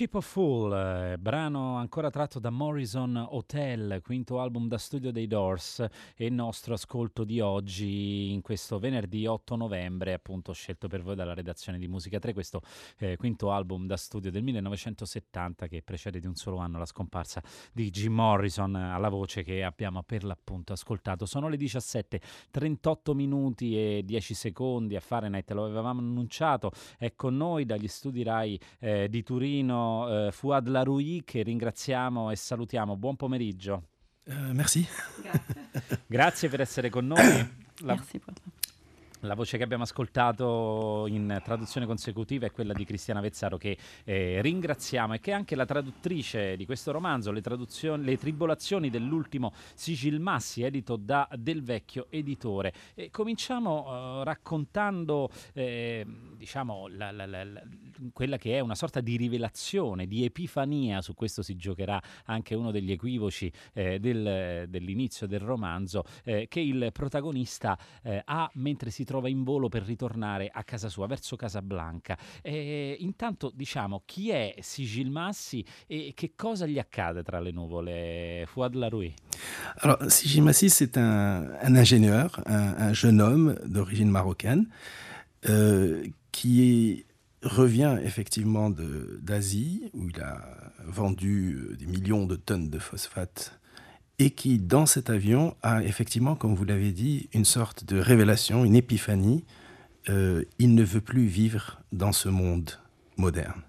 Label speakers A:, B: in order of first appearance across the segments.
A: Ship of Fool, eh, brano ancora tratto da Morrison Hotel, quinto album da studio dei Doors e il nostro ascolto di oggi in questo venerdì 8 novembre, appunto scelto per voi dalla redazione di Musica 3, questo eh, quinto album da studio del 1970 che precede di un solo anno la scomparsa di Jim Morrison alla voce che abbiamo per l'appunto ascoltato. Sono le 17, 38 minuti e 10 secondi a Fahrenheit, lo avevamo annunciato, è con noi dagli studi RAI eh, di Turino eh, Fuad Laroui che ringraziamo e salutiamo. Buon pomeriggio.
B: Uh, merci.
A: Grazie. Grazie per essere con noi. La...
C: Merci.
A: La voce che abbiamo ascoltato in traduzione consecutiva è quella di Cristiana Vezzaro che eh, ringraziamo e che è anche la traduttrice di questo romanzo, Le, le tribolazioni dell'ultimo Sigil Massi, edito da Del Vecchio Editore. E cominciamo uh, raccontando eh, diciamo, la, la, la, quella che è una sorta di rivelazione, di epifania, su questo si giocherà anche uno degli equivoci eh, del, dell'inizio del romanzo, eh, che il protagonista eh, ha mentre si trova in volo per ritornare a casa sua, verso Casablanca. E, intanto diciamo chi è Sigil Massi e che cosa gli accade tra le nuvole, Fouad Laroui
B: Alors, Sigil Massi, c'est un, un, ingénieur, un, un jeune homme d'origine marocaine euh, qui revient effectivement d'Asie, où il a vendu euh, des millions de tonnes de phosphate et qui, dans cet avion, a effectivement, comme vous l'avez dit, une sorte de révélation, une épiphanie. Euh, il ne veut plus vivre dans ce monde moderne.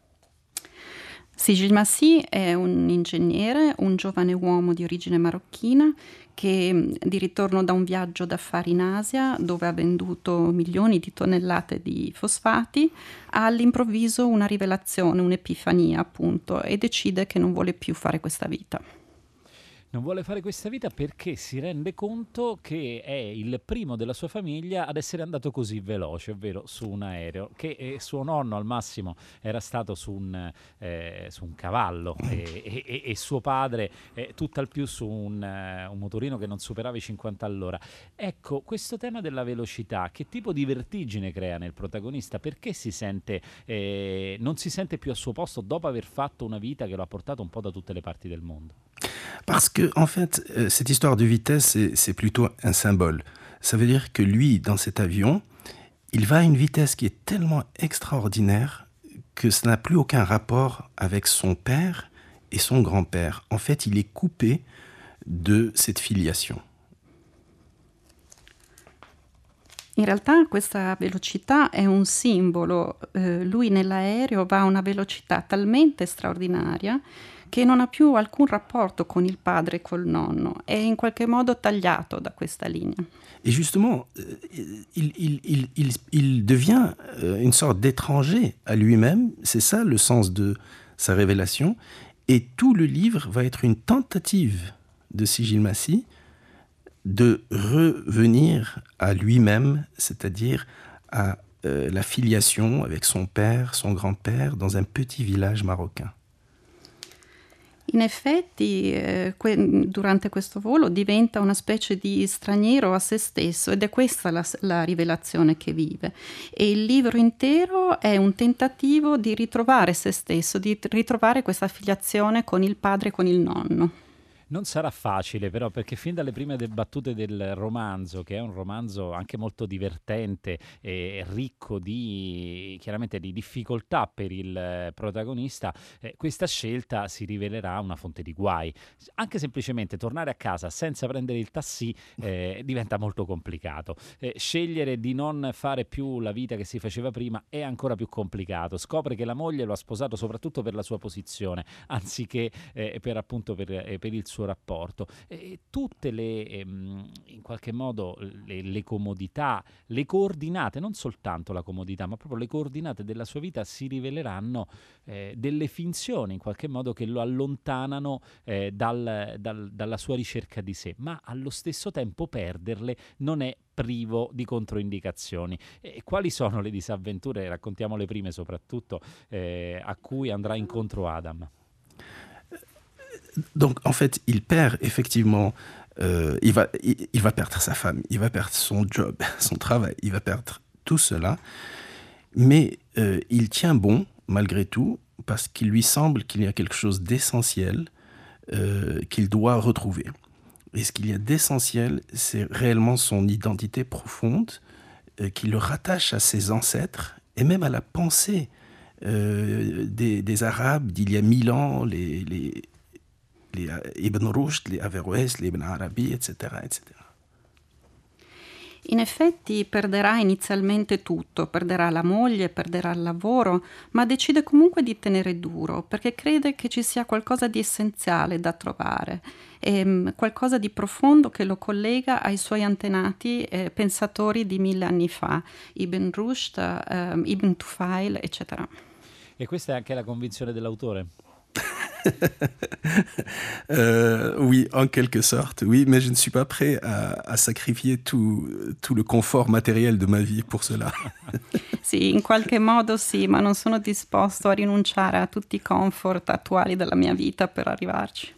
C: Sigil Massi è un ingegnere, un giovane uomo di origine marocchina che di ritorno da un viaggio d'affari in Asia dove ha venduto milioni di tonnellate di fosfati ha all'improvviso una rivelazione, un'epifania appunto e decide che non vuole più fare questa vita.
A: Non vuole fare questa vita perché si rende conto che è il primo della sua famiglia ad essere andato così veloce, ovvero su un aereo, che eh, suo nonno al massimo era stato su un, eh, su un cavallo e, e, e, suo padre eh, tutt'al più su un, uh, un, motorino che non superava i 50 all'ora. Ecco, questo tema della velocità, che tipo di vertigine crea nel protagonista? Perché si sente, eh, non si sente più a suo posto dopo aver fatto una vita che lo ha portato un po' da tutte le parti del mondo?
B: Parce en fait, euh, cette histoire de vitesse, c'est plutôt un symbole. Ça veut dire que lui, dans cet avion, il va à une vitesse qui est tellement extraordinaire que ça n'a plus aucun rapport avec son père et son grand-père. En fait, il est coupé de cette filiation.
C: In realtà questa velocità è un simbolo. Eh, lui nell'aereo va a una velocità talmente straordinaria che non ha più alcun rapporto con il padre e col nonno, è in qualche modo tagliato da questa linea.
B: Et justement, euh, il, devient euh, une sorte d'étranger à lui-même, c'est ça le sens de sa révélation, et tout le livre va être une tentative de Sigil Massi de revenir à lui-même, c'est-à-dire à euh, la filiation avec son père, son grand-père, dans un petit village marocain.
C: In effetti, eh, que- durante questo volo diventa una specie di straniero a se stesso ed è questa la, la, rivelazione che vive. E il libro intero è un tentativo di ritrovare se stesso, di ritrovare questa affiliazione con il padre e con il nonno.
A: Non sarà facile però perché fin dalle prime battute del romanzo, che è un romanzo anche molto divertente e ricco di chiaramente di difficoltà per il protagonista, eh, questa scelta si rivelerà una fonte di guai. Anche semplicemente tornare a casa senza prendere il taxi eh, diventa molto complicato. Eh, scegliere di non fare più la vita che si faceva prima è ancora più complicato. Scopre che la moglie lo ha sposato soprattutto per la sua posizione, anziché eh, per appunto per, eh, per il suo suo rapporto. E tutte le, ehm, in qualche modo, le, le, comodità, le coordinate, non soltanto la comodità, ma proprio le coordinate della sua vita si riveleranno eh, delle finzioni in qualche modo che lo allontanano eh, dal, dal, dalla sua ricerca di sé, ma allo stesso tempo perderle non è privo di controindicazioni. E quali sono le disavventure, raccontiamo le prime soprattutto, eh, a cui andrà incontro Adam?
B: Donc en fait, il perd effectivement, euh, il, va, il, va perdre sa femme, il va perdre son job, son travail, il va perdre tout cela, mais euh, il tient bon malgré tout parce qu'il lui semble qu'il y a quelque chose d'essentiel euh, qu'il doit retrouver. Et ce qu'il y a d'essentiel, c'est réellement son identité profonde qui le rattache à ses ancêtres et même à la pensée des, des, Arabes d'il y a mille ans, les, les Ibn Rushd, les Ibn Arabi, etc., etc.
C: In effetti perderà inizialmente tutto, perderà la moglie, perderà il lavoro, ma decide comunque di tenere duro perché crede che ci sia qualcosa di essenziale da trovare, ehm, qualcosa di profondo che lo collega ai suoi antenati eh, pensatori di mille anni fa, Ibn Rushd, eh, Ibn Tufail, eccetera.
A: E questa è anche la convinzione dell'autore?
B: euh, oui, en quelque sorte, oui, mais je ne suis pas prêt à, à, sacrifier tout, tout le confort matériel de ma vie pour cela.
C: sì, in qualche modo sì, ma non sono disposto a rinunciare a tutti i comfort attuali della mia vita per arrivarci.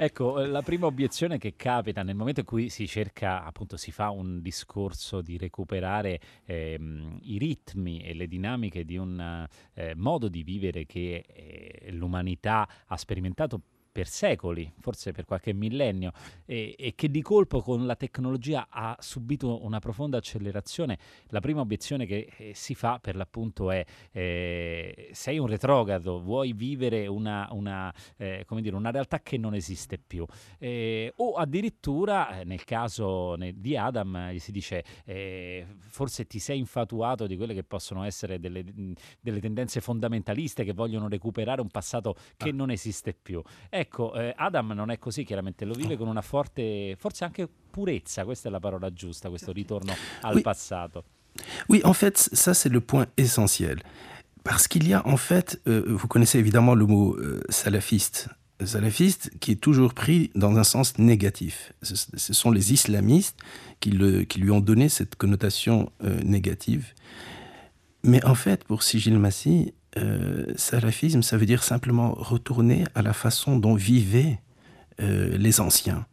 A: Ecco, eh, la prima obiezione che capita nel momento in cui si cerca, appunto, si fa un discorso di recuperare ehm, i ritmi e le dinamiche di un eh, modo di vivere che eh, l'umanità ha sperimentato per secoli, forse per qualche millennio, e, e, che di colpo con la tecnologia ha subito una profonda accelerazione, la prima obiezione che eh, si fa per l'appunto è eh, sei un retrogrado, vuoi vivere una, una, eh, dire, una, realtà che non esiste più. Eh, o addirittura, eh, nel caso di Adam, gli si dice eh, forse ti sei infatuato di quelle che possono essere delle, delle tendenze fondamentaliste che vogliono recuperare un passato che ah. non esiste più. Ecco, Ecco, eh, Adam non è così chiaramente, lo vive con una forte, forse anche purezza, questa è la parola giusta, questo ritorno al
B: oui.
A: passato.
B: Oui, en fait, ça c'est le point essentiel. Parce qu'il y a en fait, euh, vous connaissez évidemment le mot euh, salafiste, salafiste qui est toujours pris dans un sens négatif. Ce, ce sont les islamistes qui, le, qui, lui ont donné cette connotation euh, négative. Mais en fait, pour Sigil Massi, euh, salafisme, ça veut dire simplement retourner à la façon dont vivaient euh, les anciens.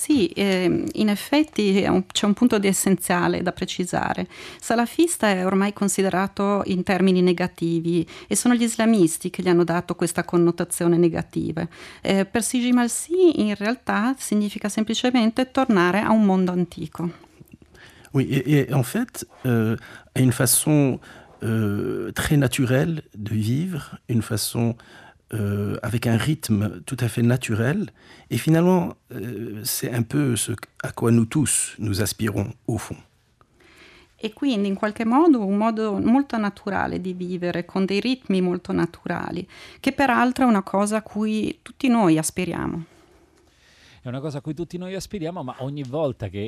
C: Sì, eh, in effetti un, c'è un punto di essenziale da precisare. Salafista è ormai considerato in termini negativi e sono gli islamisti che gli hanno dato questa connotazione negativa. Eh, per Sigi Malsi in realtà significa semplicemente tornare a un mondo antico.
B: Oui, et, et en fait, euh, à une façon euh, très naturelle de vivre, une façon euh, avec un rythme tout à fait naturel. Et finalement, euh, c'est un peu ce à quoi nous tous nous aspirons au fond.
C: E quindi in qualche modo un modo molto naturale di vivere, con dei ritmi molto naturali, che peraltro è una cosa a cui tutti noi aspiriamo.
A: È una cosa a cui tutti noi aspiriamo, ma ogni volta che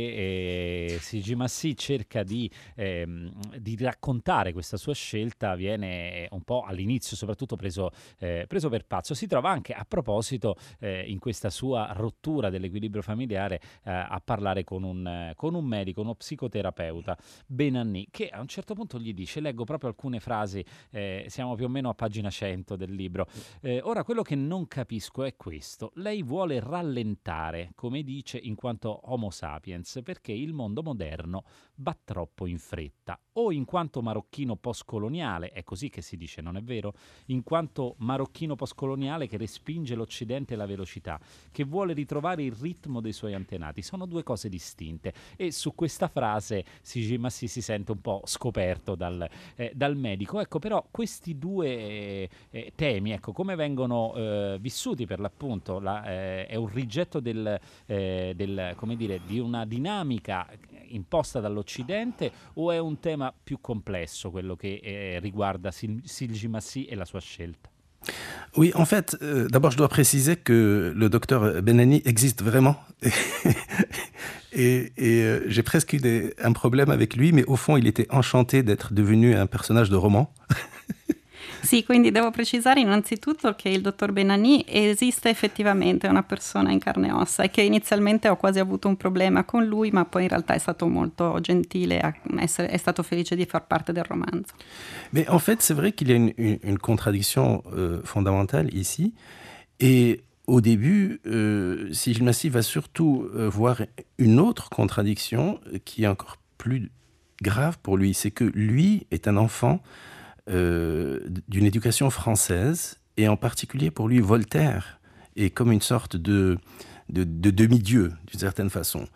A: eh, Sigi Massi cerca di, eh, di, raccontare questa sua scelta viene un po' all'inizio soprattutto preso, eh, preso per pazzo. Si trova anche a proposito eh, in questa sua rottura dell'equilibrio familiare eh, a parlare con un, con un, medico, uno psicoterapeuta, Benanni, che a un certo punto gli dice, leggo proprio alcune frasi, eh, siamo più o meno a pagina 100 del libro, ora quello che non capisco è questo, lei vuole rallentare cambiare, come dice, in quanto Homo sapiens, perché il mondo moderno va troppo in fretta, o in quanto marocchino postcoloniale, è così che si dice, non è vero? In quanto marocchino postcoloniale che respinge l'Occidente e la velocità, che vuole ritrovare il ritmo dei suoi antenati, sono due cose distinte e su questa frase Sigi Massi si sente un po' scoperto dal, eh, dal medico. Ecco, però questi due eh temi, ecco, come vengono eh, vissuti per l'appunto, la, eh, è un rigetto del, eh, del, dire, di una dinamica imposta dall'Occidente o è un tema più complesso quello che eh, riguarda Silgi Massi e la sua scelta?
B: Oui, en fait, euh, d'abord, je dois préciser que le docteur Benani existe vraiment. et, et euh, j'ai presque eu des, un problème avec lui, mais au fond, il était enchanté d'être devenu un personnage de roman.
C: Sì, quindi devo precisare innanzitutto che il dottor Benani esiste effettivamente, è una persona in carne e ossa e che inizialmente ho quasi avuto un problema con lui, ma poi in realtà è stato molto gentile, è stato felice di far parte del romanzo.
B: Mais en fait, c'est vrai qu'il y a une, euh, fondamentale ici. Et au début, euh, Sigil Massi va surtout euh, voir une autre contradiction qui est encore plus grave pour lui. C'est que lui est un enfant euh, d'une éducation française, et en particulier pour lui, Voltaire est comme une sorte de, de, de demi-dieu, d'une certaine façon.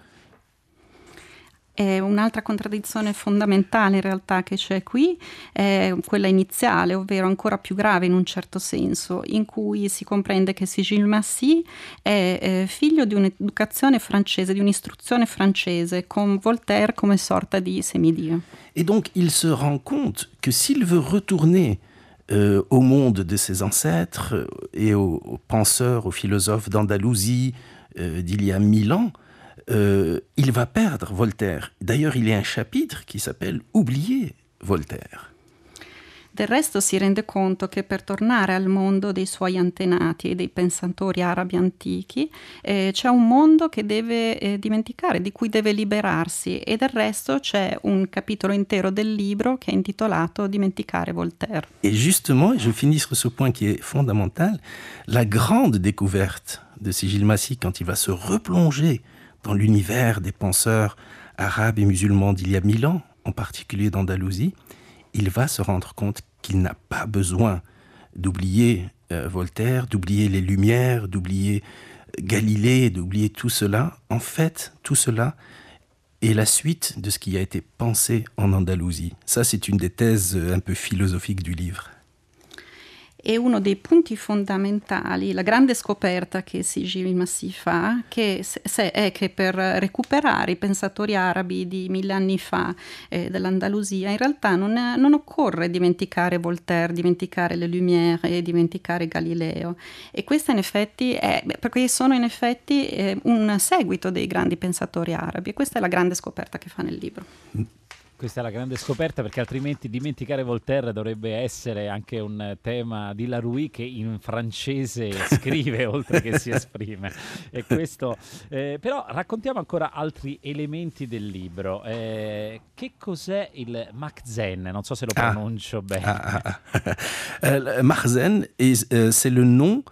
C: E un'altra contraddizione fondamentale in realtà che c'è qui è quella iniziale, ovvero ancora più grave in un certo senso, in cui si comprende che Sigil Massy è eh, figlio di un'educazione francese, di un'istruzione francese, con Voltaire come sorta di semidio.
B: Et donc il se rend compte que s'il veut retourner euh, au monde de ses ancêtres et aux, aux penseurs, aux philosophes d'Andalousie euh, d'il y a mille ans, euh, il va perdre Voltaire. D'ailleurs, il y a un chapitre qui s'appelle Oublier Voltaire.
C: Del resto si rende conto che per tornare al mondo dei suoi antenati e dei pensatori arabi antichi eh, c'è un mondo che deve eh, dimenticare, di cui deve liberarsi e del resto c'è un capitolo intero del libro che è intitolato Dimenticare Voltaire.
B: Et justement, je finis sur ce point qui est fondamental, la grande découverte de Sigil Massi quand il va se replonger dans l'univers des penseurs arabes et musulmans d'il y a mille ans, en particulier d'Andalousie, il va se rendre compte qu'il n'a pas besoin d'oublier euh, Voltaire, d'oublier les Lumières, d'oublier Galilée, d'oublier tout cela. En fait, tout cela est la suite de ce qui a été pensé en Andalousie. Ça, c'est une des thèses euh, un peu philosophiques du livre.
C: E uno dei punti fondamentali, la grande scoperta che Sigil Massi fa, che se, è che per recuperare i pensatori arabi di mille anni fa eh, dell'Andalusia, in realtà non, è, non, occorre dimenticare Voltaire, dimenticare le Lumière e dimenticare Galileo. E questa in effetti è, perché sono in effetti eh, un seguito dei grandi pensatori arabi e questa è la grande scoperta che fa nel libro.
A: Questa è la grande scoperta perché altrimenti dimenticare Voltaire dovrebbe essere anche un tema di Laroui che in francese scrive oltre che si esprime. E questo, eh, però raccontiamo ancora altri elementi del libro. Eh, che cos'è il Makhzen? Non so se lo ah. pronuncio ah, bene. Ah, ah,
B: ah. Makhzen, euh, c'est le nom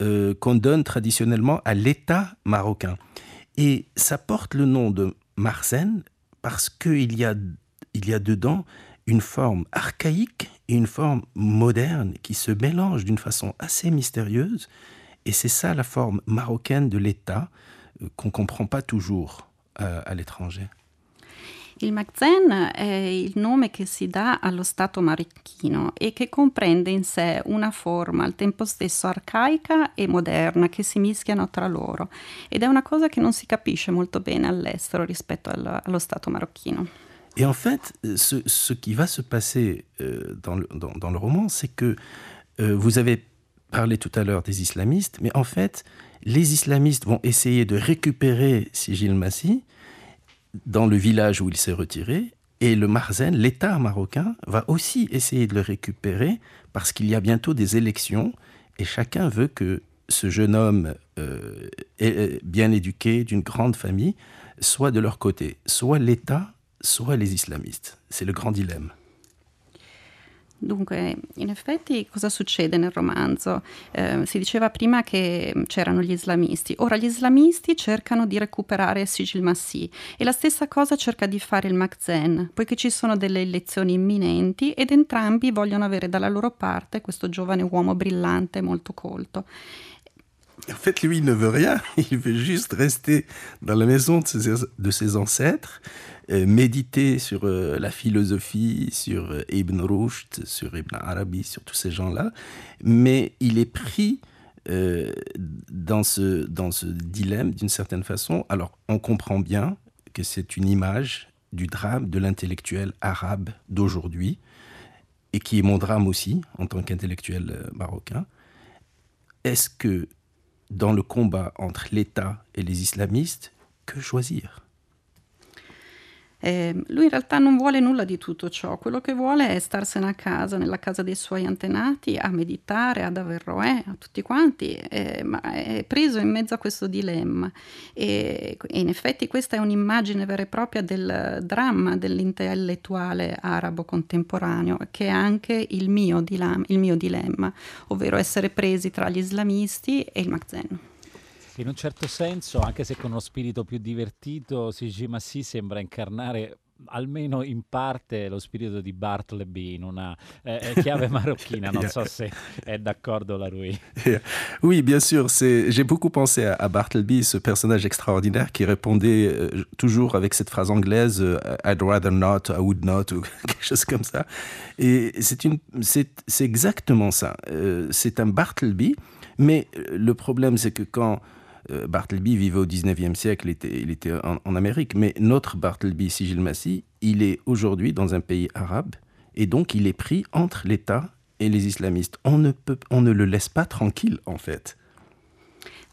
B: euh, qu'on donne traditionnellement à l'État marocain. Et ça porte le nom de Marzen parce qu'il y a il y a dedans une forme archaïque et une forme moderne qui se mélangent d'une façon assez mystérieuse. Et c'est ça la forme marocaine de l'État euh, qu'on ne comprend pas toujours euh, à l'étranger.
C: Il Magzen è il nome che si dà allo Stato marocchino e che comprende in sé una forma al tempo stesso arcaica e moderna che si mischiano tra loro ed è una cosa che non si capisce molto bene all'estero rispetto al, allo Stato marocchino.
B: Et en fait, ce, ce qui va se passer euh, dans, le, roman, c'est que euh, vous avez parlé tout à l'heure des islamistes, mais en fait, les islamistes vont essayer de récupérer Sigil Massi dans le village où il s'est retiré, et le Marzen, l'État marocain, va aussi essayer de le récupérer parce qu'il y a bientôt des élections, et chacun veut que ce jeune homme euh, bien éduqué, d'une grande famille, soit de leur côté. Soit l'État soit les islamistes. C'est le grand dilemme.
C: Dunque, in effetti cosa succede nel romanzo? Eh, si diceva prima che c'erano gli islamisti, ora gli islamisti cercano di recuperare Sigil Massi e la stessa cosa cerca di fare il Makzen, poiché ci sono delle elezioni imminenti ed entrambi vogliono avere dalla loro parte questo giovane uomo brillante, molto colto.
B: En fait, lui, il ne veut rien, il veut juste rester dans la maison de ses, ancêtres Euh, méditer sur euh, la philosophie, sur euh, Ibn Rushd, sur Ibn Arabi, sur tous ces gens-là, mais il est pris dans, ce, dans ce dilemme d'une certaine façon. Alors, on comprend bien que c'est une image du drame de l'intellectuel arabe d'aujourd'hui, et qui est mon drame aussi en tant qu'intellectuel marocain. Est-ce que dans le combat entre l'État et les islamistes, que choisir?
C: Eh, lui in realtà non vuole nulla di tutto ciò, quello che vuole è starsene a casa, nella casa dei suoi antenati, a meditare, ad Averroè, a tutti quanti, eh, ma è preso in mezzo a questo dilemma. E, e, in effetti questa è un'immagine vera e propria del dramma dell'intellettuale arabo contemporaneo, che è anche il mio, dilam- il mio dilemma, ovvero essere presi tra gli islamisti e il Mazen.
A: In un certo senso, anche se con uno spirito più divertito, Sigi Massi sembra incarnare almeno in parte lo spirito di Bartleby in una eh, chiave marocchina. Non so se est d'accord là, Louis.
B: Oui, bien sûr. J'ai beaucoup pensé à, Bartleby, ce personnage extraordinaire qui répondait euh, toujours avec cette phrase anglaise euh, I'd rather not, I would not, ou quelque chose comme ça. Et c'est exactement ça. Euh, c'est un Bartleby, mais le problème, c'est que quand euh, Bartleby vivait au 19e siècle, il était, il était en, Amérique, mais notre Bartleby, Sigil Massi, il est aujourd'hui dans un pays arabe, et donc il est pris entre l'État et les islamistes. On ne, peut, on ne le laisse pas tranquille, en fait.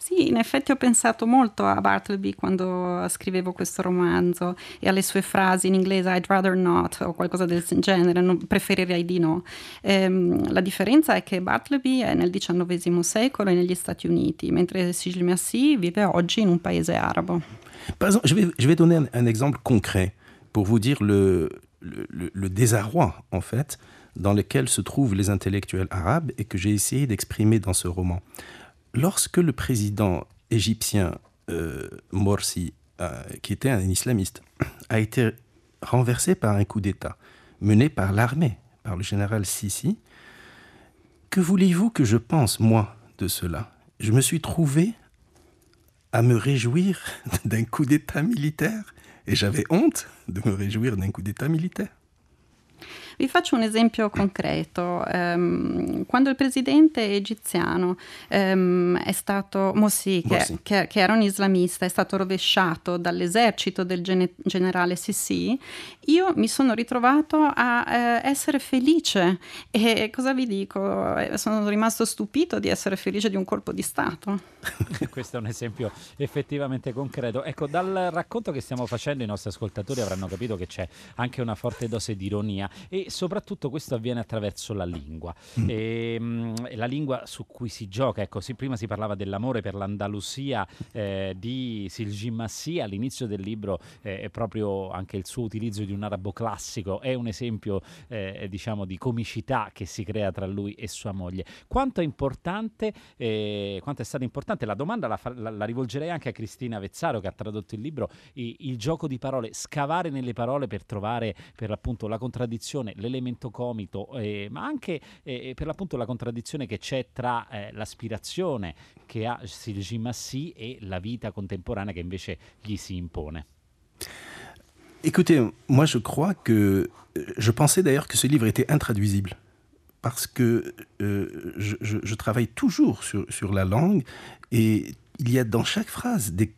C: Sì, in effetti ho pensato molto a Bartleby quando scrivevo questo romanzo e alle sue frasi in inglese I'd rather not o qualcosa del genere, non, preferirei di no. Ehm, la differenza è che Bartleby è nel XIX secolo e negli Stati Uniti, mentre Sigil Massi vive oggi in un paese arabo.
B: Par exemple, je vais, je vais donner un, un, exemple concret pour vous dire le, le, le désarroi, en fait, dans lequel se trouvent les intellectuels arabes et que j'ai essayé d'exprimer dans ce roman lorsque le président égyptien euh, Morsi, euh, qui était un islamiste, a été renversé par un coup d'État mené par l'armée, par le général Sisi, que voulez-vous que je pense, moi, de cela? Je me suis trouvé à me réjouir d'un coup d'État militaire et j'avais honte de me réjouir d'un coup d'État militaire.
C: Vi faccio un esempio concreto. Um, quando il presidente egiziano um, è stato Mossi, che, che, che, era un islamista, è stato rovesciato dall'esercito del gene, generale Sisi, io mi sono ritrovato a eh, essere felice. E cosa vi dico? Eh, sono rimasto stupito di essere felice di un colpo di Stato.
A: Questo è un esempio effettivamente concreto. Ecco, dal racconto che stiamo facendo i nostri ascoltatori avranno capito che c'è anche una forte dose di ironia e soprattutto questo avviene attraverso la lingua. Mm. E, mh, la lingua su cui si gioca, ecco, sì, prima si parlava dell'amore per l'Andalusia eh, di Silgi Massi, all'inizio del libro eh, è proprio anche il suo utilizzo di un arabo classico, è un esempio eh, diciamo di comicità che si crea tra lui e sua moglie. Quanto è importante, eh, quanto è stato importante, la domanda la, la, la, rivolgerei anche a Cristina Vezzaro che ha tradotto il libro, il, il gioco di parole, scavare nelle parole per trovare per l'appunto la contraddizione, l'elemento comico, eh, ma anche eh, per l'appunto la contraddizione che c'è tra eh, l'aspirazione che ha Silgi Massi e la vita contemporanea che invece gli si impone.
B: Écoutez, moi je crois que je pensais d'ailleurs que ce livre était intraduisible parce que euh, je, je, je, travaille toujours sur, sur la langue et il y a dans chaque phrase des,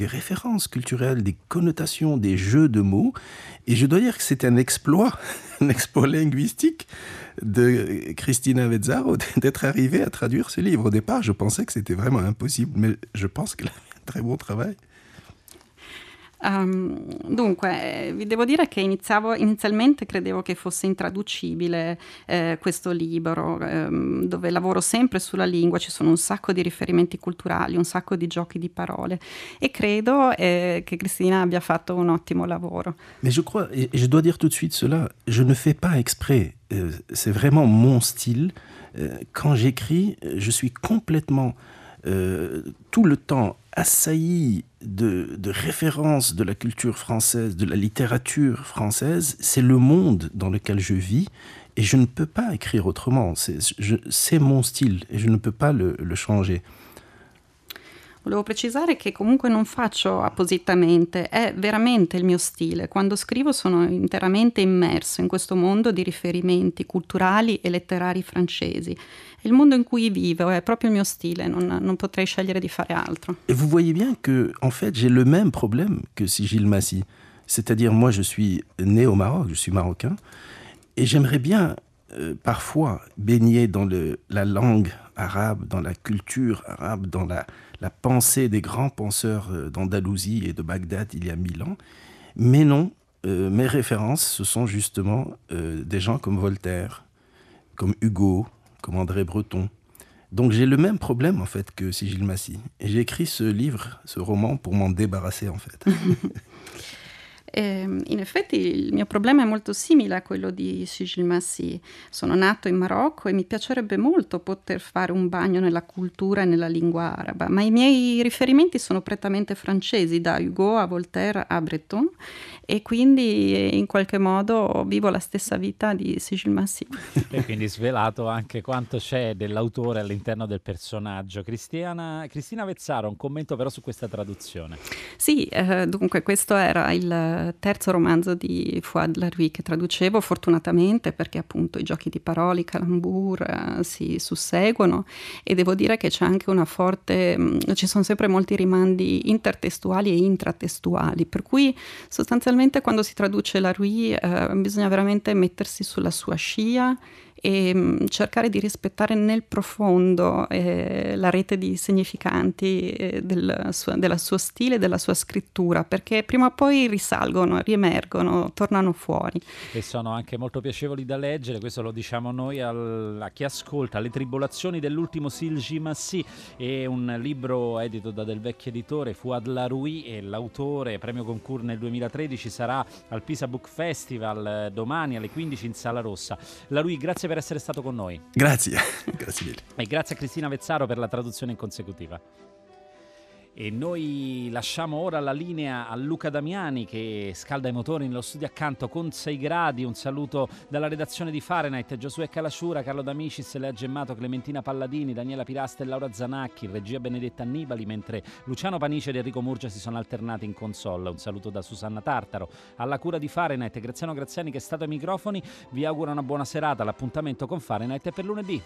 B: références culturelles, des connotations, des jeux de mots. Et je dois dire que c'est un exploit, un exploit linguistique de Christina Vezzaro d'être arrivée à traduire ce livre. Au départ, je pensais que c'était vraiment impossible, mais je pense qu'elle a fait un très bon travail.
C: Um, dunque, vi devo dire che iniziavo, inizialmente credevo che fosse intraducibile eh, questo libro, ehm, dove lavoro sempre sulla lingua, ci sono un sacco di riferimenti culturali, un sacco di giochi di parole e credo eh, che Cristina abbia fatto un ottimo lavoro.
B: Mais je crois, et je dois dire tout de suite cela, je ne fais pas exprès, euh, c'est vraiment mon style. Euh, quand j'écris, je suis complètement euh, tout le temps assailli de, références de la culture française, de la littérature française. C'est le monde dans lequel je vis et je ne peux pas écrire autrement. C'est mon style et je ne peux pas le, le changer.
C: Volevo precisare che comunque non faccio appositamente, è veramente il mio stile. Quando scrivo sono interamente immerso in questo mondo di riferimenti culturali e letterari francesi. Il mondo in cui vivo è proprio il mio stile, non, non potrei scegliere di fare.
B: Et vous voyez bien que, en fait, j'ai le même problème que Sigil Massi. C'est-à-dire, moi, je suis né au Maroc, je suis marocain, et j'aimerais bien euh, parfois baigner dans la langue arabe, dans la culture arabe, dans la, pensée des grands penseurs euh, d'Andalousie et de Bagdad il y a mille ans. Mais non, euh, mes références, ce sont justement des gens comme Voltaire, comme Hugo, comme André Breton. Donc j'ai le même problème en fait que Sigil Massi. Et j'ai écrit ce livre, ce roman, pour m'en débarrasser en fait.
C: Eh, in effetti il mio problema è molto simile a quello di Sigil Massi. Sono nato in Marocco e mi piacerebbe molto poter fare un bagno nella cultura e nella lingua araba, ma i miei riferimenti sono prettamente francesi, da Hugo a Voltaire a Breton e quindi in qualche modo vivo la stessa vita di Sigil Massi.
A: E quindi svelato anche quanto c'è dell'autore all'interno del personaggio. Cristiana, Cristina Vezzaro, un commento però su questa traduzione.
C: Sì, eh, dunque questo era il terzo romanzo di Fouad Larui che traducevo fortunatamente perché appunto i giochi di parole, i calambur eh, si susseguono e devo dire che c'è anche una forte, mh, mm, ci sono sempre molti rimandi intertestuali e intratestuali, per cui sostanzialmente quando si traduce Larui eh, bisogna veramente mettersi sulla sua scia e mm, cercare di rispettare nel profondo eh, la rete di significanti eh, del suo, della suo stile della sua scrittura, perché prima o poi risalgono, riemergono, tornano fuori.
A: E sono anche molto piacevoli da leggere, questo lo diciamo noi al, a chi ascolta, Le tribolazioni dell'ultimo Silgi Massi, è un libro edito da Del Vecchio Editore, Fuad Larui e l'autore, premio concours nel 2013, sarà al Pisa Book Festival eh, domani alle 15 in Sala Rossa. Larui, grazie per essere stato con noi.
B: Grazie, grazie mille.
A: E grazie a Cristina Vezzaro per la traduzione in consecutiva. E noi lasciamo ora la linea a Luca Damiani che scalda i motori nello studio accanto con 6 gradi. Un saluto dalla redazione di Fahrenheit, Giosuè Calasciura, Carlo D'Amicis, Lea Gemmato, Clementina Palladini, Daniela Pirasta e Laura Zanacchi, regia Benedetta Annibali, mentre Luciano Panice ed Enrico Murgia si sono alternati in console. Un saluto da Susanna Tartaro. Alla cura di Fahrenheit, Graziano Graziani che è stato ai microfoni, vi auguro una buona serata. L'appuntamento con Fahrenheit è per lunedì.